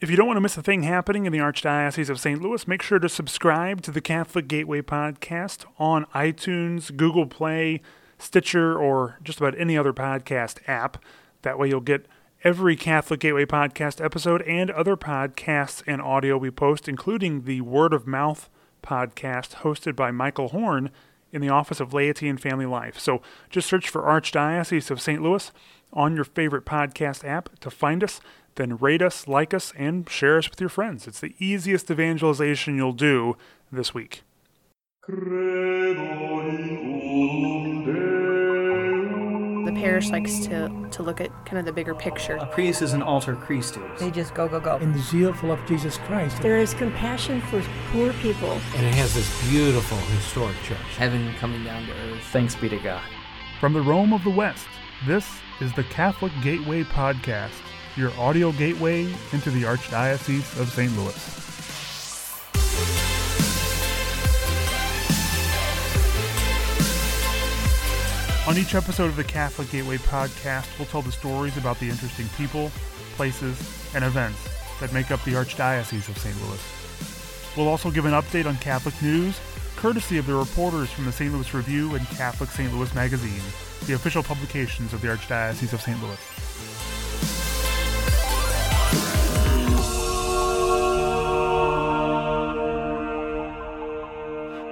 If you don't want to miss a thing happening in the Archdiocese of St. Louis, make sure to subscribe to the Catholic Gateway podcast on iTunes, Google Play, Stitcher, or just about any other podcast app. That way you'll get every Catholic Gateway podcast episode and other podcasts and audio we post, including the Word of Mouth podcast hosted by Michael Horn in the Office of Laity and Family Life. So just search for Archdiocese of St. Louis on your favorite podcast app to find us then rate us, like us, and share us with your friends. It's the easiest evangelization you'll do this week. The parish likes to, to look at kind of the bigger picture. A priest is an alter Christus. They just go, go, go. In the zeal full of Jesus Christ. There is compassion for poor people. And it has this beautiful historic church. Heaven coming down to earth. Thanks be to God. From the Rome of the West, this is the Catholic Gateway Podcast your audio gateway into the Archdiocese of St. Louis. On each episode of the Catholic Gateway podcast, we'll tell the stories about the interesting people, places, and events that make up the Archdiocese of St. Louis. We'll also give an update on Catholic news, courtesy of the reporters from the St. Louis Review and Catholic St. Louis Magazine, the official publications of the Archdiocese of St. Louis.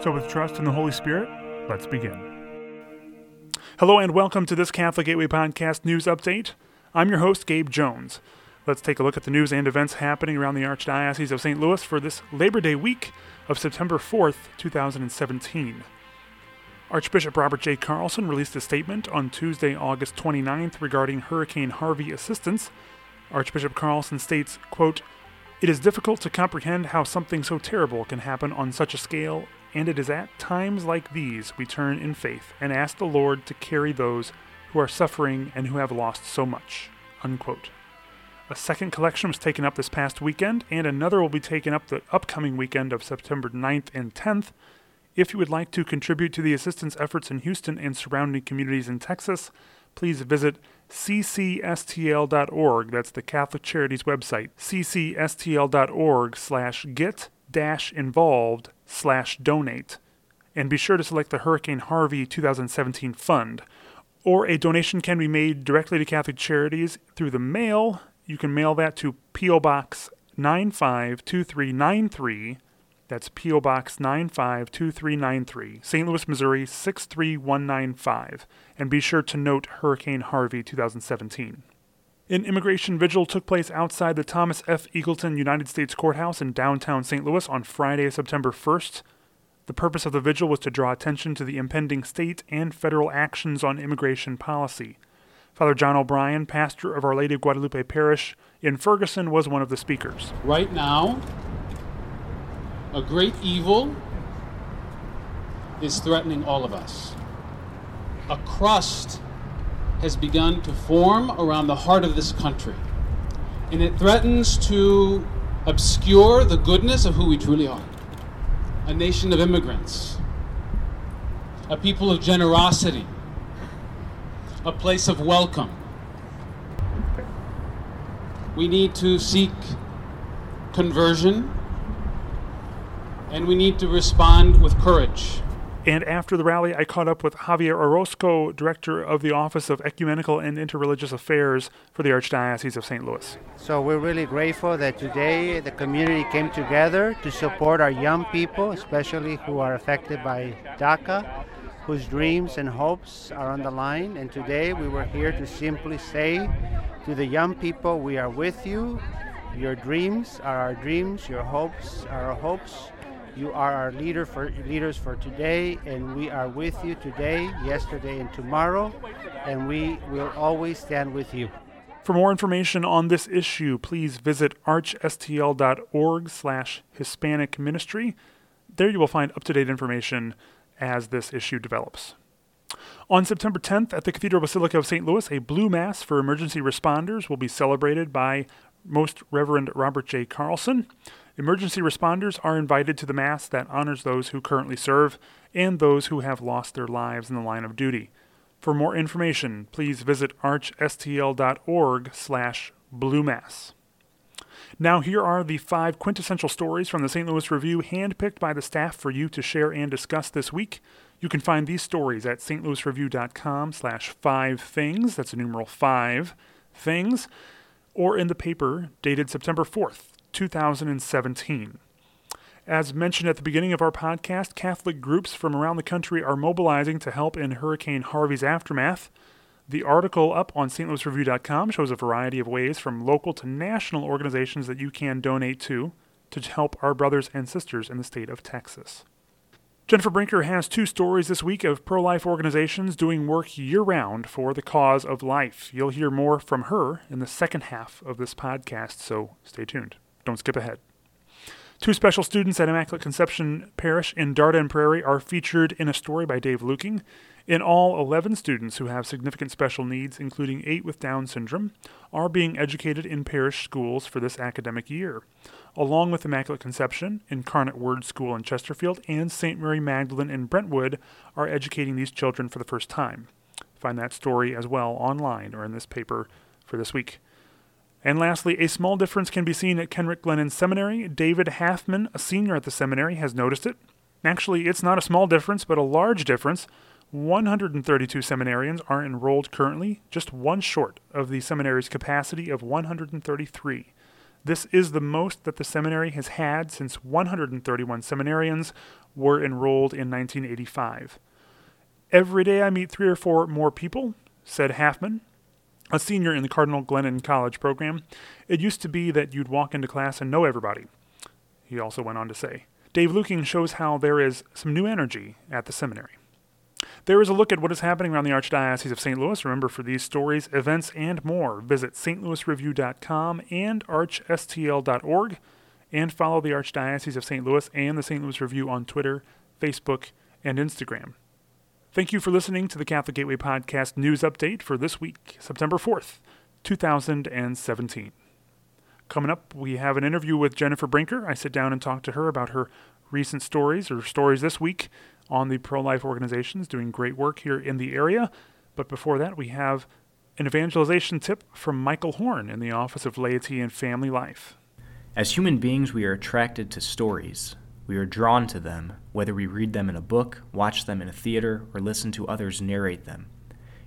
So, with trust in the Holy Spirit, let's begin. Hello, and welcome to this Catholic Gateway Podcast news update. I'm your host, Gabe Jones. Let's take a look at the news and events happening around the Archdiocese of St. Louis for this Labor Day week of September 4th, 2017. Archbishop Robert J. Carlson released a statement on Tuesday, August 29th regarding Hurricane Harvey assistance. Archbishop Carlson states, quote, It is difficult to comprehend how something so terrible can happen on such a scale and it is at times like these we turn in faith and ask the Lord to carry those who are suffering and who have lost so much. Unquote. A second collection was taken up this past weekend, and another will be taken up the upcoming weekend of September 9th and 10th. If you would like to contribute to the assistance efforts in Houston and surrounding communities in Texas, please visit ccstl.org. That's the Catholic Charities website, ccstl.org slash get dash involved slash donate. And be sure to select the Hurricane Harvey 2017 fund. Or a donation can be made directly to Catholic Charities through the mail. You can mail that to P.O. Box 952393. That's P.O. Box 952393, St. Louis, Missouri 63195. And be sure to note Hurricane Harvey 2017. An immigration vigil took place outside the Thomas F. Eagleton United States Courthouse in downtown St. Louis on Friday, September 1st. The purpose of the vigil was to draw attention to the impending state and federal actions on immigration policy. Father John O'Brien, pastor of Our Lady of Guadalupe Parish in Ferguson, was one of the speakers. Right now, a great evil is threatening all of us. A crust has begun to form around the heart of this country. And it threatens to obscure the goodness of who we truly are a nation of immigrants, a people of generosity, a place of welcome. We need to seek conversion and we need to respond with courage. And after the rally, I caught up with Javier Orozco, director of the Office of Ecumenical and Interreligious Affairs for the Archdiocese of St. Louis. So we're really grateful that today the community came together to support our young people, especially who are affected by DACA, whose dreams and hopes are on the line. And today we were here to simply say to the young people, we are with you. Your dreams are our dreams, your hopes are our hopes you are our leader for leaders for today, and we are with you today, yesterday, and tomorrow, and we will always stand with you. For more information on this issue, please visit archstl.org slash Hispanic Ministry. There you will find up-to-date information as this issue develops. On September 10th at the Cathedral Basilica of St. Louis, a Blue Mass for emergency responders will be celebrated by Most Reverend Robert J. Carlson. Emergency responders are invited to the Mass that honors those who currently serve and those who have lost their lives in the line of duty. For more information, please visit archstl.org slash bluemass. Now, here are the five quintessential stories from the St. Louis Review, handpicked by the staff for you to share and discuss this week. You can find these stories at stlouisreview.com slash five things. That's a numeral five things. Or in the paper dated September 4th, 2017. As mentioned at the beginning of our podcast, Catholic groups from around the country are mobilizing to help in Hurricane Harvey's aftermath. The article up on stlouisreview.com shows a variety of ways from local to national organizations that you can donate to to help our brothers and sisters in the state of Texas. Jennifer Brinker has two stories this week of pro life organizations doing work year round for the cause of life. You'll hear more from her in the second half of this podcast, so stay tuned. Don't skip ahead. Two special students at Immaculate Conception Parish in Dardenne Prairie are featured in a story by Dave Luecking. In all, 11 students who have significant special needs, including eight with Down syndrome, are being educated in parish schools for this academic year. Along with Immaculate Conception, Incarnate Word School in Chesterfield, and St. Mary Magdalene in Brentwood are educating these children for the first time. Find that story as well online or in this paper for this week. And lastly, a small difference can be seen at Kenrick Glennon Seminary. David Halfman, a senior at the seminary, has noticed it. Actually, it's not a small difference, but a large difference. 132 seminarians are enrolled currently, just one short of the seminary's capacity of 133. This is the most that the seminary has had since 131 seminarians were enrolled in 1985. Every day I meet three or four more people, said Halfman, a senior in the Cardinal Glennon College program. It used to be that you'd walk into class and know everybody. He also went on to say. Dave Luecking shows how there is some new energy at the seminary. There is a look at what is happening around the Archdiocese of St. Louis. Remember, for these stories, events, and more, visit stlouisreview.com and archstl.org, and follow the Archdiocese of St. Louis and the St. Louis Review on Twitter, Facebook, and Instagram. Thank you for listening to the Catholic Gateway Podcast News Update for this week, September 4th, 2017. Coming up, we have an interview with Jennifer Brinker. I sit down and talk to her about her recent stories or stories this week on the pro life organizations doing great work here in the area. But before that, we have an evangelization tip from Michael Horn in the Office of Laity and Family Life. As human beings, we are attracted to stories. We are drawn to them, whether we read them in a book, watch them in a theater, or listen to others narrate them.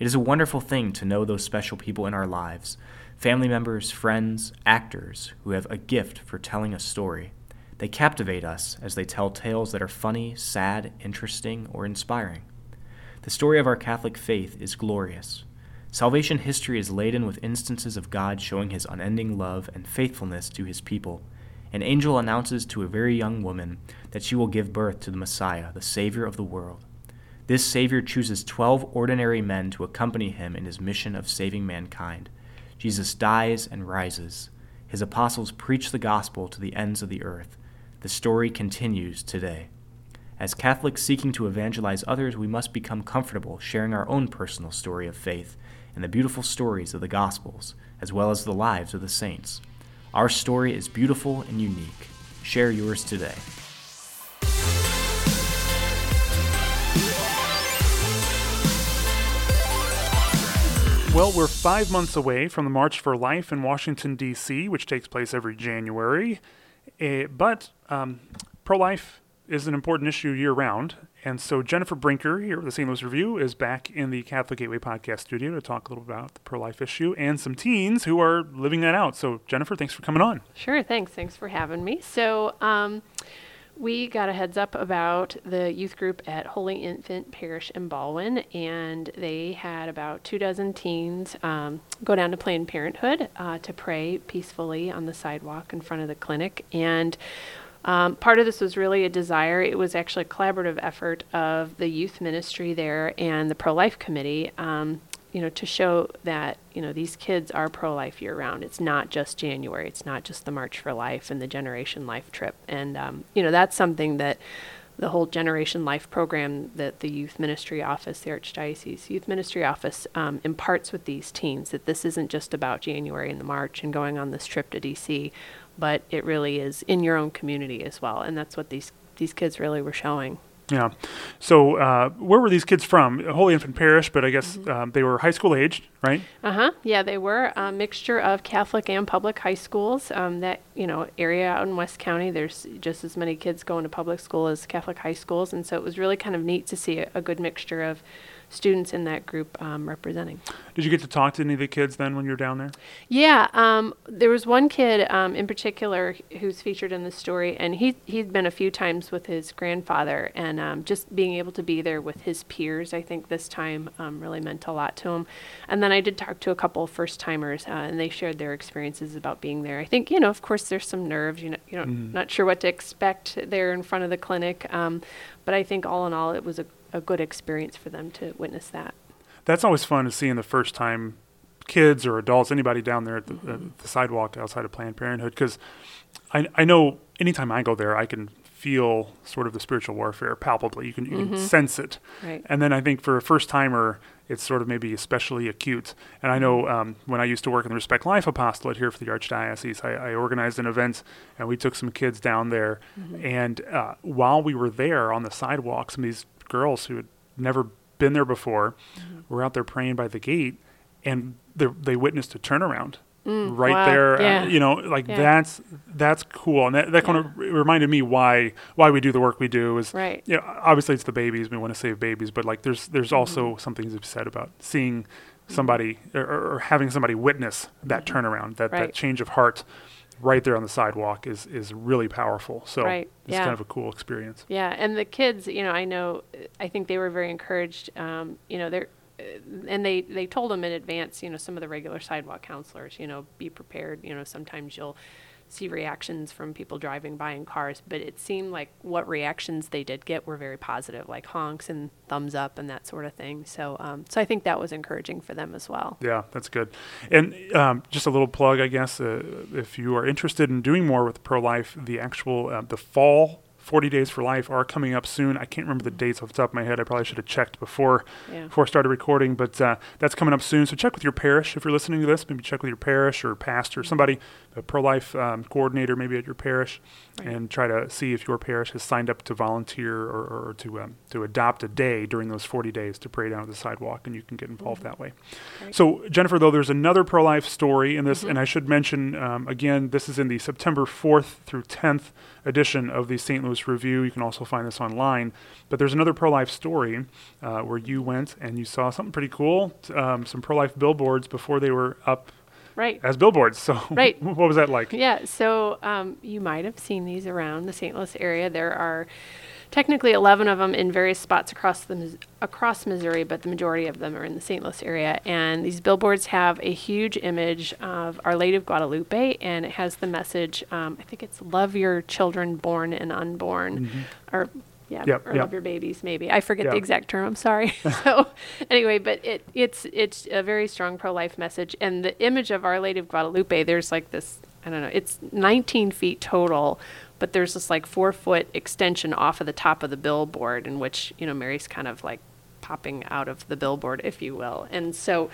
It is a wonderful thing to know those special people in our lives family members, friends, actors who have a gift for telling a story. They captivate us as they tell tales that are funny, sad, interesting, or inspiring. The story of our Catholic faith is glorious. Salvation history is laden with instances of God showing his unending love and faithfulness to his people. An angel announces to a very young woman that she will give birth to the Messiah, the Savior of the world. This Savior chooses twelve ordinary men to accompany him in his mission of saving mankind. Jesus dies and rises. His apostles preach the gospel to the ends of the earth. The story continues today. As Catholics seeking to evangelize others, we must become comfortable sharing our own personal story of faith and the beautiful stories of the Gospels, as well as the lives of the saints. Our story is beautiful and unique. Share yours today. Well, we're five months away from the March for Life in Washington, D.C., which takes place every January. Uh, but um, pro life is an important issue year round. And so Jennifer Brinker here at the St. Louis Review is back in the Catholic Gateway podcast studio to talk a little about the pro life issue and some teens who are living that out. So, Jennifer, thanks for coming on. Sure, thanks. Thanks for having me. So, um, we got a heads up about the youth group at Holy Infant Parish in Ballwin, and they had about two dozen teens um, go down to Planned Parenthood uh, to pray peacefully on the sidewalk in front of the clinic. And um, part of this was really a desire. It was actually a collaborative effort of the youth ministry there and the pro life committee. Um, you know, to show that, you know, these kids are pro life year round. It's not just January. It's not just the March for Life and the Generation Life trip. And, um, you know, that's something that the whole Generation Life program that the Youth Ministry Office, the Archdiocese Youth Ministry Office, um, imparts with these teens that this isn't just about January and the March and going on this trip to DC, but it really is in your own community as well. And that's what these, these kids really were showing. Yeah. So, uh, where were these kids from? Holy Infant Parish, but I guess um, they were high school aged, right? Uh huh. Yeah, they were a mixture of Catholic and public high schools. Um, that you know area out in West County, there's just as many kids going to public school as Catholic high schools, and so it was really kind of neat to see a, a good mixture of students in that group um, representing. Did you get to talk to any of the kids then when you were down there? Yeah, um, there was one kid um, in particular who's featured in the story, and he he'd been a few times with his grandfather, and um, just being able to be there with his peers, I think this time um, really meant a lot to him. And then I did talk to a couple of first timers, uh, and they shared their experiences about being there. I think you know, of course, there's some nerves. You know, you know, not sure what to expect there in front of the clinic, um, but I think all in all, it was a, a good experience for them to witness that. That's always fun is seeing the first time kids or adults, anybody down there at the, at the sidewalk outside of Planned Parenthood. Because I, I know anytime I go there, I can feel sort of the spiritual warfare palpably. You can, you can sense it. Right. And then I think for a first timer, it's sort of maybe especially acute. And I know um, when I used to work in the Respect Life Apostolate here for the Archdiocese, I, I organized an event and we took some kids down there. And uh, while we were there on the sidewalk, some of these girls who had never been there before were out there praying by the gate and they they witnessed a turnaround. right wow. there, Yeah. uh, you know, like Yeah. that's that's cool, and that, that kind of reminded me why why we do the work we do is Right. you know, obviously it's the babies. We want to save babies, but like there's there's Mm-hmm. also something to be said about seeing somebody or, or having somebody witness that turnaround, that, that Mm-hmm. Change of heart, right there on the sidewalk is is really powerful. So Right, it's yeah. kind of a cool experience. Yeah, and the kids, you know, I know, I think they were very encouraged. Um, you know, they're, uh, and they they told them in advance. You know, some of the regular sidewalk counselors, you know, be prepared. You know, sometimes you'll see reactions from people driving by in cars, but it seemed like what reactions they did get were very positive, like honks and thumbs up and that sort of thing. So, um, so I think that was encouraging for them as well. Yeah, that's good. And um, just a little plug, I guess, uh, if you are interested in doing more with pro life, the actual uh, the fall 40 days for life are coming up soon. I can't remember the dates off the top of my head. I probably should have checked before Yeah. before I started recording, but uh, that's coming up soon. So check with your parish if you're listening to this. Maybe check with your parish or pastor, somebody, a pro life um, coordinator, maybe at your parish, and try to see if your parish has signed up to volunteer or, or to um, to adopt a day during those 40 days to pray down at the sidewalk, and you can get involved that way. So Jennifer, though, there's another pro life story in this, and I should mention um, again, this is in the September 4th through 10th edition of the St. Louis Review. You can also find this online. But there's another pro life story uh, where you went and you saw something pretty cool, um, some pro life billboards before they were up Right. as billboards. So Right. what was that like? Yeah, so um, you might have seen these around the St. Louis area. There are technically 11 of them in various spots across the across Missouri, but the majority of them are in the St. Louis area. And these billboards have a huge image of Our Lady of Guadalupe, and it has the message. Um, I think it's "Love your children, born and unborn," or yeah. Yep, or yep. love your babies. Maybe I forget Yeah. the exact term. I'm sorry. so anyway, but it it's it's a very strong pro-life message, and the image of Our Lady of Guadalupe. There's like this. I don't know. It's 19 feet total, but there's this like four foot extension off of the top of the billboard, in which you know Mary's kind of like popping out of the billboard, if you will, and so.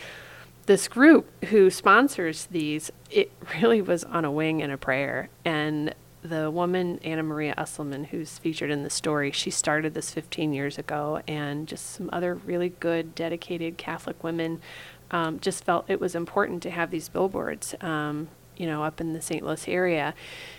This group who sponsors these, it really was on a wing and a prayer. And the woman Anna Maria Usselman, who's featured in the story, she started this 15 years ago, and just some other really good, dedicated Catholic women um, just felt it was important to have these billboards, um, you know, up in the St. Louis area,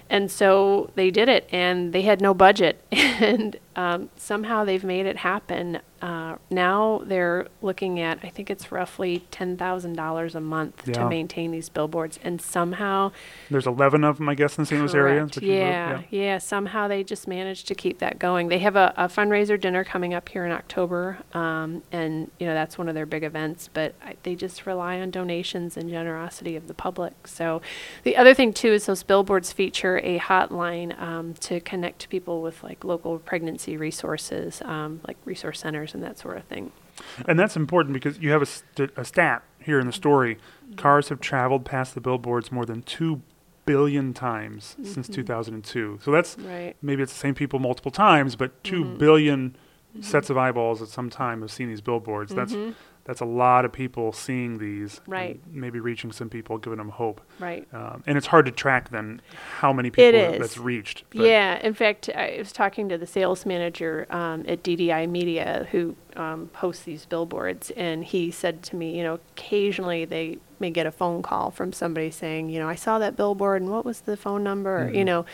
and so they did it, and they had no budget, and um, somehow they've made it happen. Uh, now they're looking at, I think it's roughly ten thousand dollars a month Yeah. to maintain these billboards, and somehow There's 11 of them, I guess, in the St. Louis area. Correct. is what you wrote? Yeah, yeah, Somehow they just managed to keep that going. They have a, a fundraiser dinner coming up here in October, um, and you know that's one of their big events. But I, they just rely on donations and generosity of the public. So, the other thing too is those billboards feature a hotline um, to connect people with like local pregnancy resources, um, like resource centers and that sort of thing. And that's important because you have a, st- a stat here in the story. Cars have traveled past the billboards more than 2 billion times since 2002. So that's Right. maybe it's the same people multiple times, but two Mm-hmm. billion sets of eyeballs at some time have seen these billboards. That's that's a lot of people seeing these, Right. Maybe reaching some people, giving them hope. Right. Um, and it's hard to track then how many people It is. reached. but- Yeah, in fact, I was talking to the sales manager um, at DDI Media who um, hosts these billboards, and he said to me, you know, occasionally they may get a phone call from somebody saying, you know, I saw that billboard, and what was the phone number, or, you know,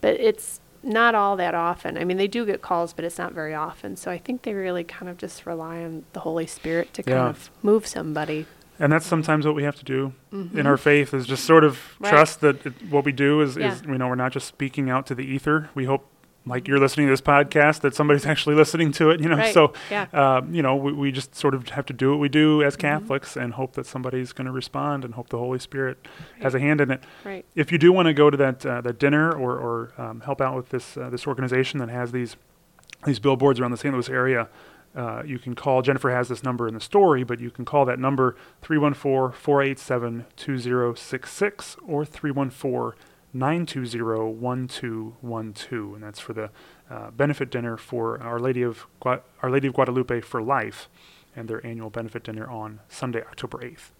but it's not all that often. I mean, they do get calls, but it's not very often. So I think they really kind of just rely on the Holy Spirit to kind Yeah. of move somebody. And that's sometimes what we have to do in our faith is just sort of Mm-hmm. Right. trust that it, what we do is, is, Yeah. you know, we're not just speaking out to the ether. We hope, like you're listening to this podcast, that somebody's actually listening to it, you know. Right. So, Yeah. uh, you know, we, we just sort of have to do what we do as Mm-hmm. Catholics and hope that somebody's going to respond and hope the Holy Spirit has a hand in it. Right. If you do want to go to that uh, that dinner or, or um, help out with this uh, this organization that has these these billboards around the St. Louis area, uh, you can call. Jennifer has this number in the story, but you can call that number 314 487 2066 or 314 920 1212. And that's for the uh, benefit dinner for Our Lady, of Gua- Our Lady of Guadalupe for Life and their annual benefit dinner on Sunday, October 8th.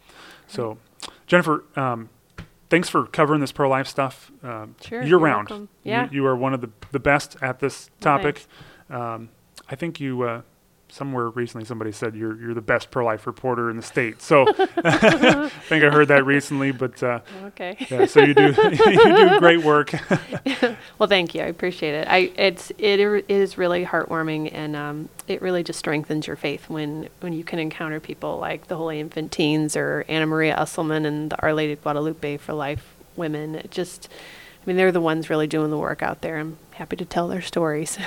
So, Jennifer, um, thanks for covering this pro life stuff uh, Sure, year round. welcome. You- Yeah. You, are one of the, the best at this topic. um, I think you, uh, somewhere recently, somebody said you're, you're the best pro life reporter in the state. So I think I heard that recently, but uh, Okay. yeah, so you do, you do great work. Well, thank you. I appreciate it. I it's it ir- really heartwarming, and um, it really just strengthens your faith when when you can encounter people like the Holy Infant Teens or Anna Maria Usselman and the Our Lady of Guadalupe for Life women. It just, I mean, they're the ones really doing the work out there. I'm happy to tell their stories.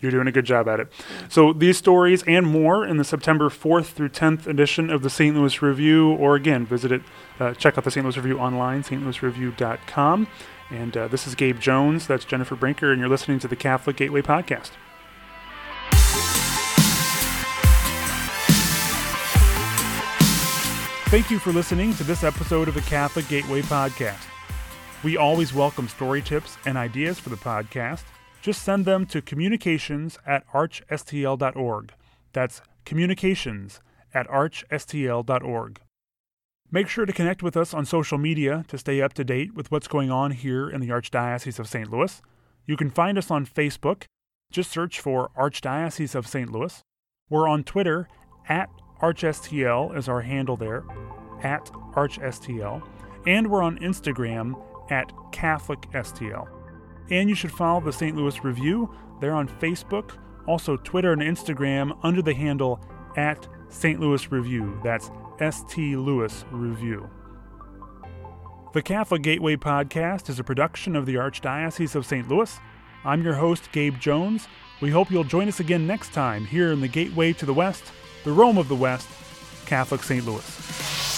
You're doing a good job at it. So these stories and more in the September 4th through 10th edition of the St. Louis Review, or again, visit it, uh, check out the St. Louis Review online, stlouisreview.com. And uh, this is Gabe Jones. That's Jennifer Brinker, and you're listening to the Catholic Gateway Podcast. Thank you for listening to this episode of the Catholic Gateway Podcast. We always welcome story tips and ideas for the podcast. Just send them to communications at archstl.org. That's communications at archstl.org. Make sure to connect with us on social media to stay up to date with what's going on here in the Archdiocese of St. Louis. You can find us on Facebook. Just search for Archdiocese of St. Louis. We're on Twitter at ArchSTL is our handle there, at ArchSTL. And we're on Instagram at CatholicSTL. And you should follow the St. Louis Review. They're on Facebook, also Twitter and Instagram under the handle at St. Louis Review. That's ST Louis Review. The Catholic Gateway Podcast is a production of the Archdiocese of St. Louis. I'm your host, Gabe Jones. We hope you'll join us again next time here in the Gateway to the West, the Rome of the West, Catholic St. Louis.